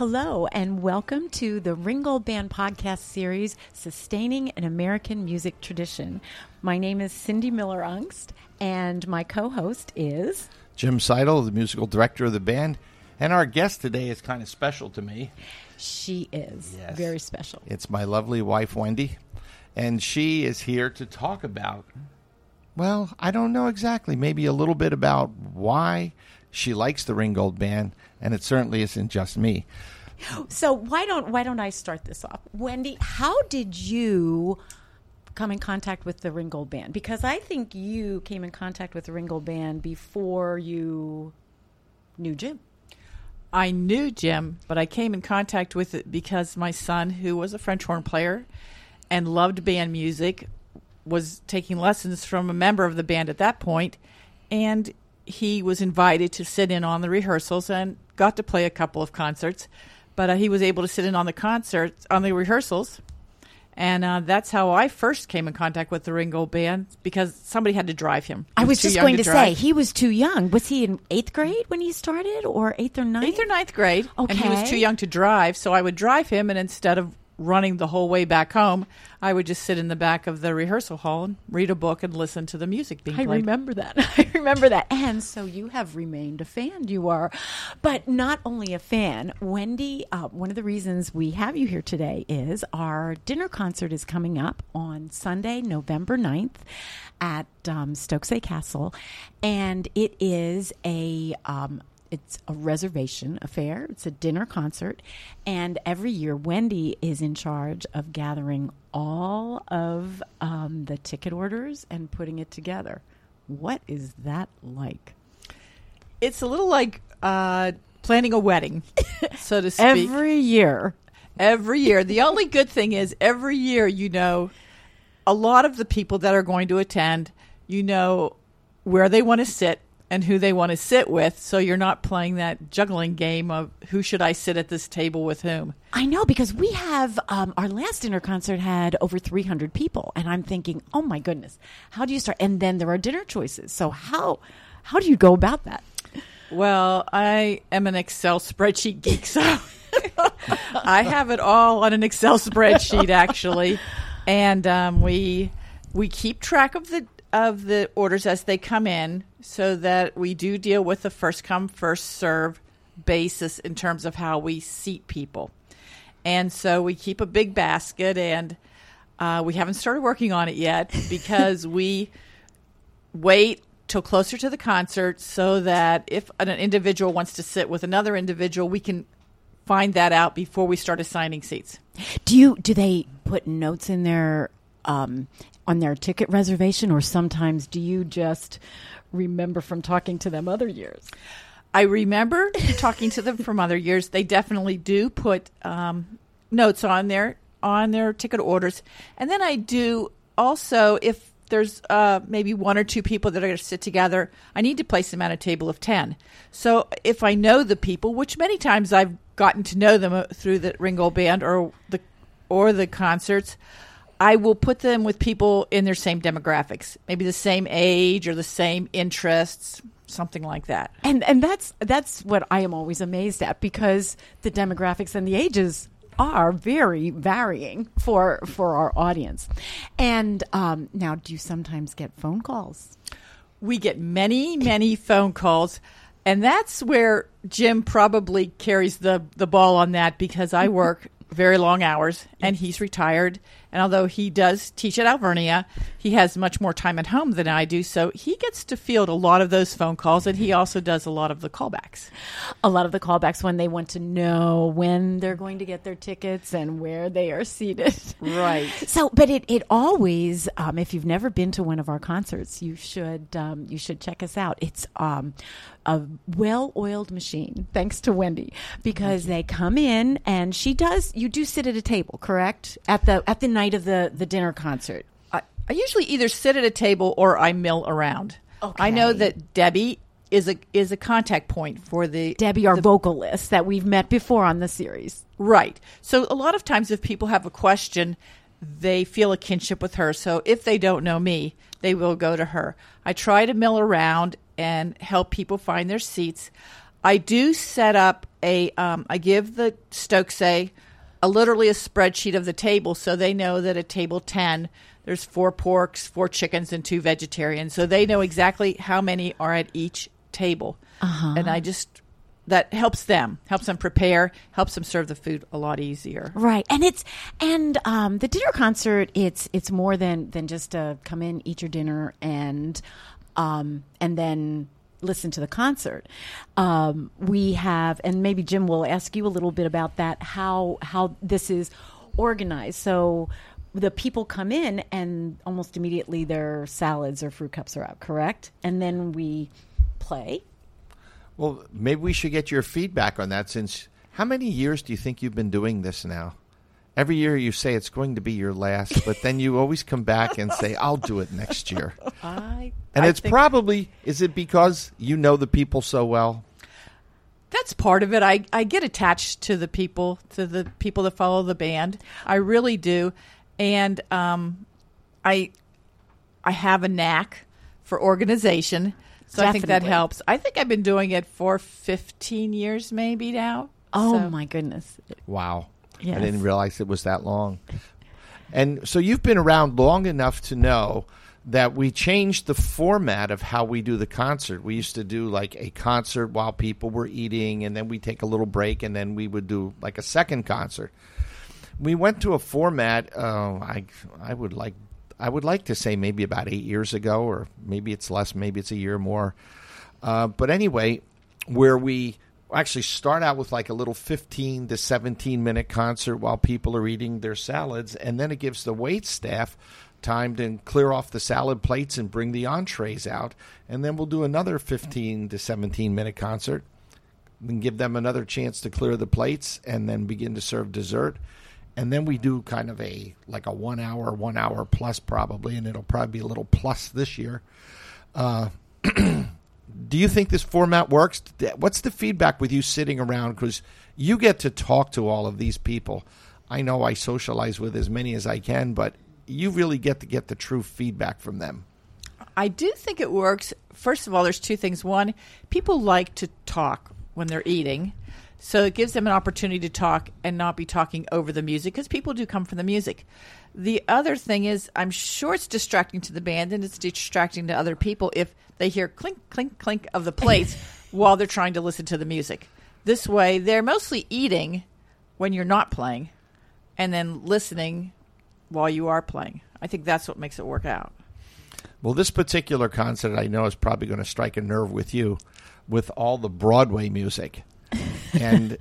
Hello, and welcome to the Ringgold Band podcast series, Sustaining an American Music Tradition. My name is Cindy Miller Ungst, and my co host is Jim Seidel, the musical director of the band. And our guest today is kind of special to me. She is Yes. very special. It's my lovely wife, Wendy. And she is here to talk about, well, I don't know exactly, maybe a little bit about why she likes the Ringgold Band. And it certainly isn't just me. So why don't why don't I start this off, Wendy? How did you come in contact with the Ringgold Band? Because I think you came in contact with the Ringgold Band before you knew Jim. I knew Jim, but I came in contact with it because my son, who was a French horn player and loved band music, was taking lessons from a member of the band at that point, and he was invited to sit in on the rehearsals and got to play a couple of concerts. But uh, he was able to sit in on the concerts, on the rehearsals, and uh, that's how I first came in contact with the Ringgold Band because somebody had to drive him. He I was too just going to, say he was too young. Was he in eighth grade when he started, or eighth or ninth? eighth or ninth grade, Okay. and he was too young to drive. So I would drive him, and instead of running the whole way back home, I would just sit in the back of the rehearsal hall and read a book and listen to the music being I played. remember that. I remember that. And so you have remained a fan. You are, but not only a fan. Wendy, uh, one of the reasons we have you here today is our dinner concert is coming up on Sunday, November 9th at um, Stokesay Castle, and it is a um, it's a reservation affair. It's a dinner concert, and every year Wendy is in charge of gathering all of um, the ticket orders and putting it together. What is that like? It's a little like uh, planning a wedding, so to speak. Every year, every year. The only good thing is every year you know a lot of the people that are going to attend, you know where they want to sit and who they want to sit with, so you're not playing that juggling game of who should I sit at this table with whom. I know because we have um, our last dinner concert had over 300 people, and I'm thinking, oh my goodness, how do you start? And then there are dinner choices. So how how do you go about that? Well, I am an Excel spreadsheet geek, so I have it all on an Excel spreadsheet actually, and um, we we keep track of the of the orders as they come in, so that we do deal with the first come first serve basis in terms of how we seat people, and so we keep a big basket, and uh, we haven't started working on it yet because we wait till closer to the concert so that if an individual wants to sit with another individual, we can find that out before we start assigning seats. Do you do they put notes in their um, on their ticket reservation, or sometimes do you just remember from talking to them other years? I remember talking to them from other years. They definitely do put um, notes on their on their ticket orders, and then I do also if there's uh, maybe one or two people that are going to sit together, I need to place them at a table of ten. So if I know the people, which many times I've gotten to know them uh, through the Ringgold Band or the or the concerts, I will put them with people in their same demographics, maybe the same age or the same interests, something like that. And and that's that's what I am always amazed at because the demographics and the ages are very varying for for our audience. And um, now, do you sometimes get phone calls? we get many, many phone calls. And that's where Jim probably carries the, the ball on that because I work very long hours and he's retired. And although he does teach at Alvernia, he has much more time at home than I do. So he gets to field a lot of those phone calls and he also does a lot of the callbacks. A lot of the callbacks when they want to know when they're going to get their tickets and where they are seated. Right. So, but it, it always, um, if you've never been to one of our concerts, you should um, you should check us out. It's um, a well oiled machine, thanks to Wendy, because they come in and she does. You do sit at a table, correct? At the at the night of the the dinner concert. I, I usually either sit at a table or I mill around. Okay. I know that Debbie is a is a contact point for the Debbie, our vocalist that we've met before on the series. Right. So a lot of times, if people have a question, they feel a kinship with her. So if they don't know me, they will go to her. I try to mill around and help people find their seats. I do set up a. Um, I give the Stokesay a literally a spreadsheet of the table, so they know that at table ten there's four porks, four chickens, and two vegetarians. So they know exactly how many are at each table. Uh-huh. And I just that helps them, helps them prepare, helps them serve the food a lot easier. Right, and it's and um, the dinner concert. It's it's more than than just to come in, eat your dinner, and um, and then listen to the concert. Um, we have, and maybe Jim will ask you a little bit about that. How how this is organized. So the people come in, and almost immediately their salads or fruit cups are out. Correct, and then we play. Well, maybe we should get your feedback on that since how many years do you think you've been doing this now? Every year you say it's going to be your last, but then you always come back and say, I'll do it next year. I And I it's think probably, is it because you know the people so well? that's part of it. I, I get attached to the people, to the people that follow the band. I really do, and um, I I have a knack for organization, so I think that helps. I think I've been doing it for fifteen years, maybe now. Oh So- my goodness! Wow. Yes. I didn't realize it was that long. And so you've been around long enough to know that we changed the format of how we do the concert. We used to do like a concert while people were eating, and then we take a little break, and then we would do like a second concert. We went to a format. Uh, I I would like I would like to say maybe about eight years ago, or maybe it's less, maybe it's a year more. Uh, but anyway, where we actually start out with like a little 15 to 17 minute concert while people are eating their salads, and then it gives the wait staff time to clear off the salad plates and bring the entrees out, and then we'll do another 15 to 17 minute concert, then give them another chance to clear the plates, and then begin to serve dessert. And then we do kind of a like a one hour, one hour plus probably, and it'll probably be a little plus this year. Uh, Do you think this format works? What's the feedback with you sitting around? Because you get to talk to all of these people. I know I socialize with as many as I can, but you really get to get the true feedback from them. I do think it works. First of all, there's two things. One, people like to talk when they're eating. So it gives them an opportunity to talk and not be talking over the music because people do come from the music. The other thing is, I'm sure it's distracting to the band and it's distracting to other people if they hear clink, clink, clink of the plates while they're trying to listen to the music. This way, they're mostly eating when you're not playing and then listening while you are playing. I think that's what makes it work out. Well, this particular concert I know is probably going to strike a nerve with you with all the Broadway music. and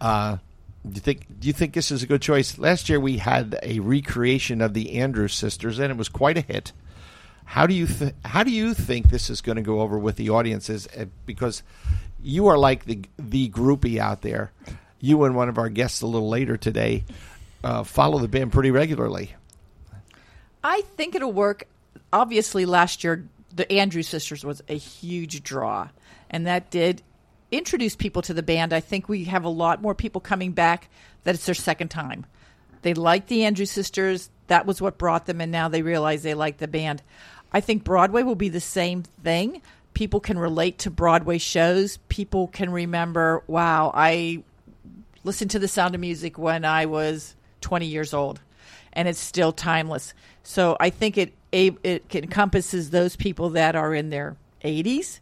uh, do you think do you think this is a good choice? Last year we had a recreation of the Andrews Sisters, and it was quite a hit. How do you th- how do you think this is going to go over with the audiences? Uh, Because you are like the the groupie out there. You and one of our guests a little later today uh, follow the band pretty regularly. I think it'll work. Obviously, last year the Andrews Sisters was a huge draw, and that did introduce people to the band. I think we have a lot more people coming back that it's their second time. They like the Andrews Sisters. That was what brought them, and now they realize they like the band. I think Broadway will be the same thing. People can relate to Broadway shows. People can remember, wow, I listened to the sound of music when I was 20 years old, and it's still timeless. So I think it it encompasses those people that are in their 80s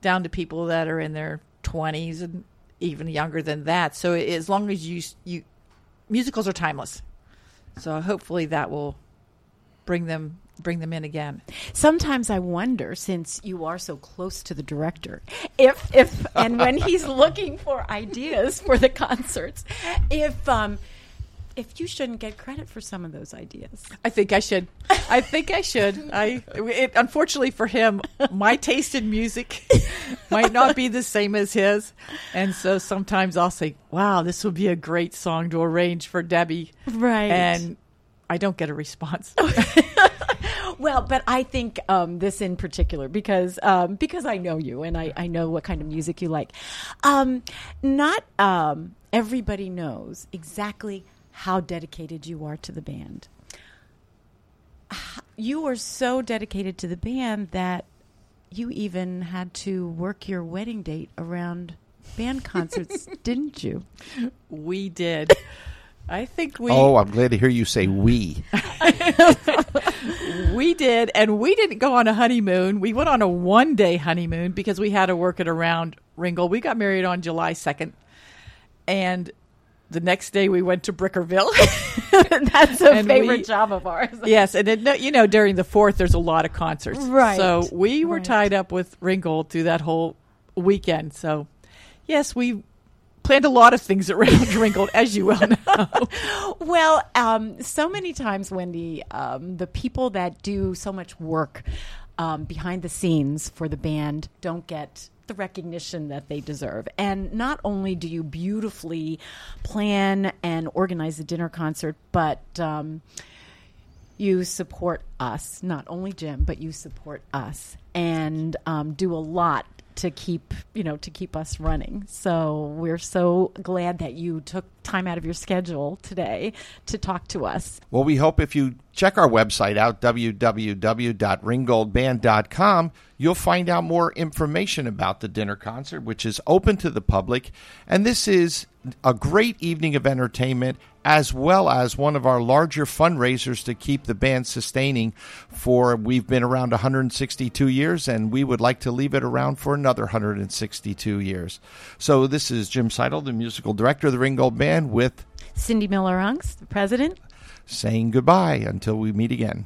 down to people that are in their 20s and even younger than that. So as long as you you musicals are timeless. So hopefully that will bring them bring them in again. Sometimes I wonder, since you are so close to the director, if if and when he's looking for ideas for the concerts, if um if you shouldn't get credit for some of those ideas. I think I should. I think I should. I it, unfortunately for him, my taste in music might not be the same as his, and so sometimes I'll say, "Wow, this would be a great song to arrange for Debbie," Right. and I don't get a response. Well, but I think um, this in particular because um, because I know you and I, I know what kind of music you like. Um, not um, everybody knows exactly how dedicated you are to the band. You are so dedicated to the band that you even had to work your wedding date around band concerts, didn't you? We did. I think we Oh, I'm glad to hear you say we. we did, and we didn't go on a honeymoon. We went on a one day honeymoon because we had to work it around Ringgold. We got married on July second, and the next day we went to Brickerville. That's a And favorite we- job of ours. yes, and it, you know during the fourth, there's a lot of concerts, Right, So we were right. tied up with Ringgold through that whole weekend. So yes, we planned a lot of things around Ringgold, as you well know. Well, um, so many times, Wendy, um, the people that do so much work um, behind the scenes for the band don't get the recognition that they deserve. And not only do you beautifully plan and organize the dinner concert, but um, you support us, not only Jim, but you support us and um, do a lot to keep you know to keep us running. So we're so glad that you took time out of your schedule today to talk to us. Well, we hope if you check our website out, www.ringgoldband.com, you'll find out more information about the dinner concert, which is open to the public. And this is a great evening of entertainment, as well as one of our larger fundraisers to keep the band sustaining for we've been around 162 years, and we would like to leave it around for another 162 years. So this is Jim Seidel, the musical director of the Ringgold Band, with Cindy Miller Unks, the president. saying goodbye until we meet again.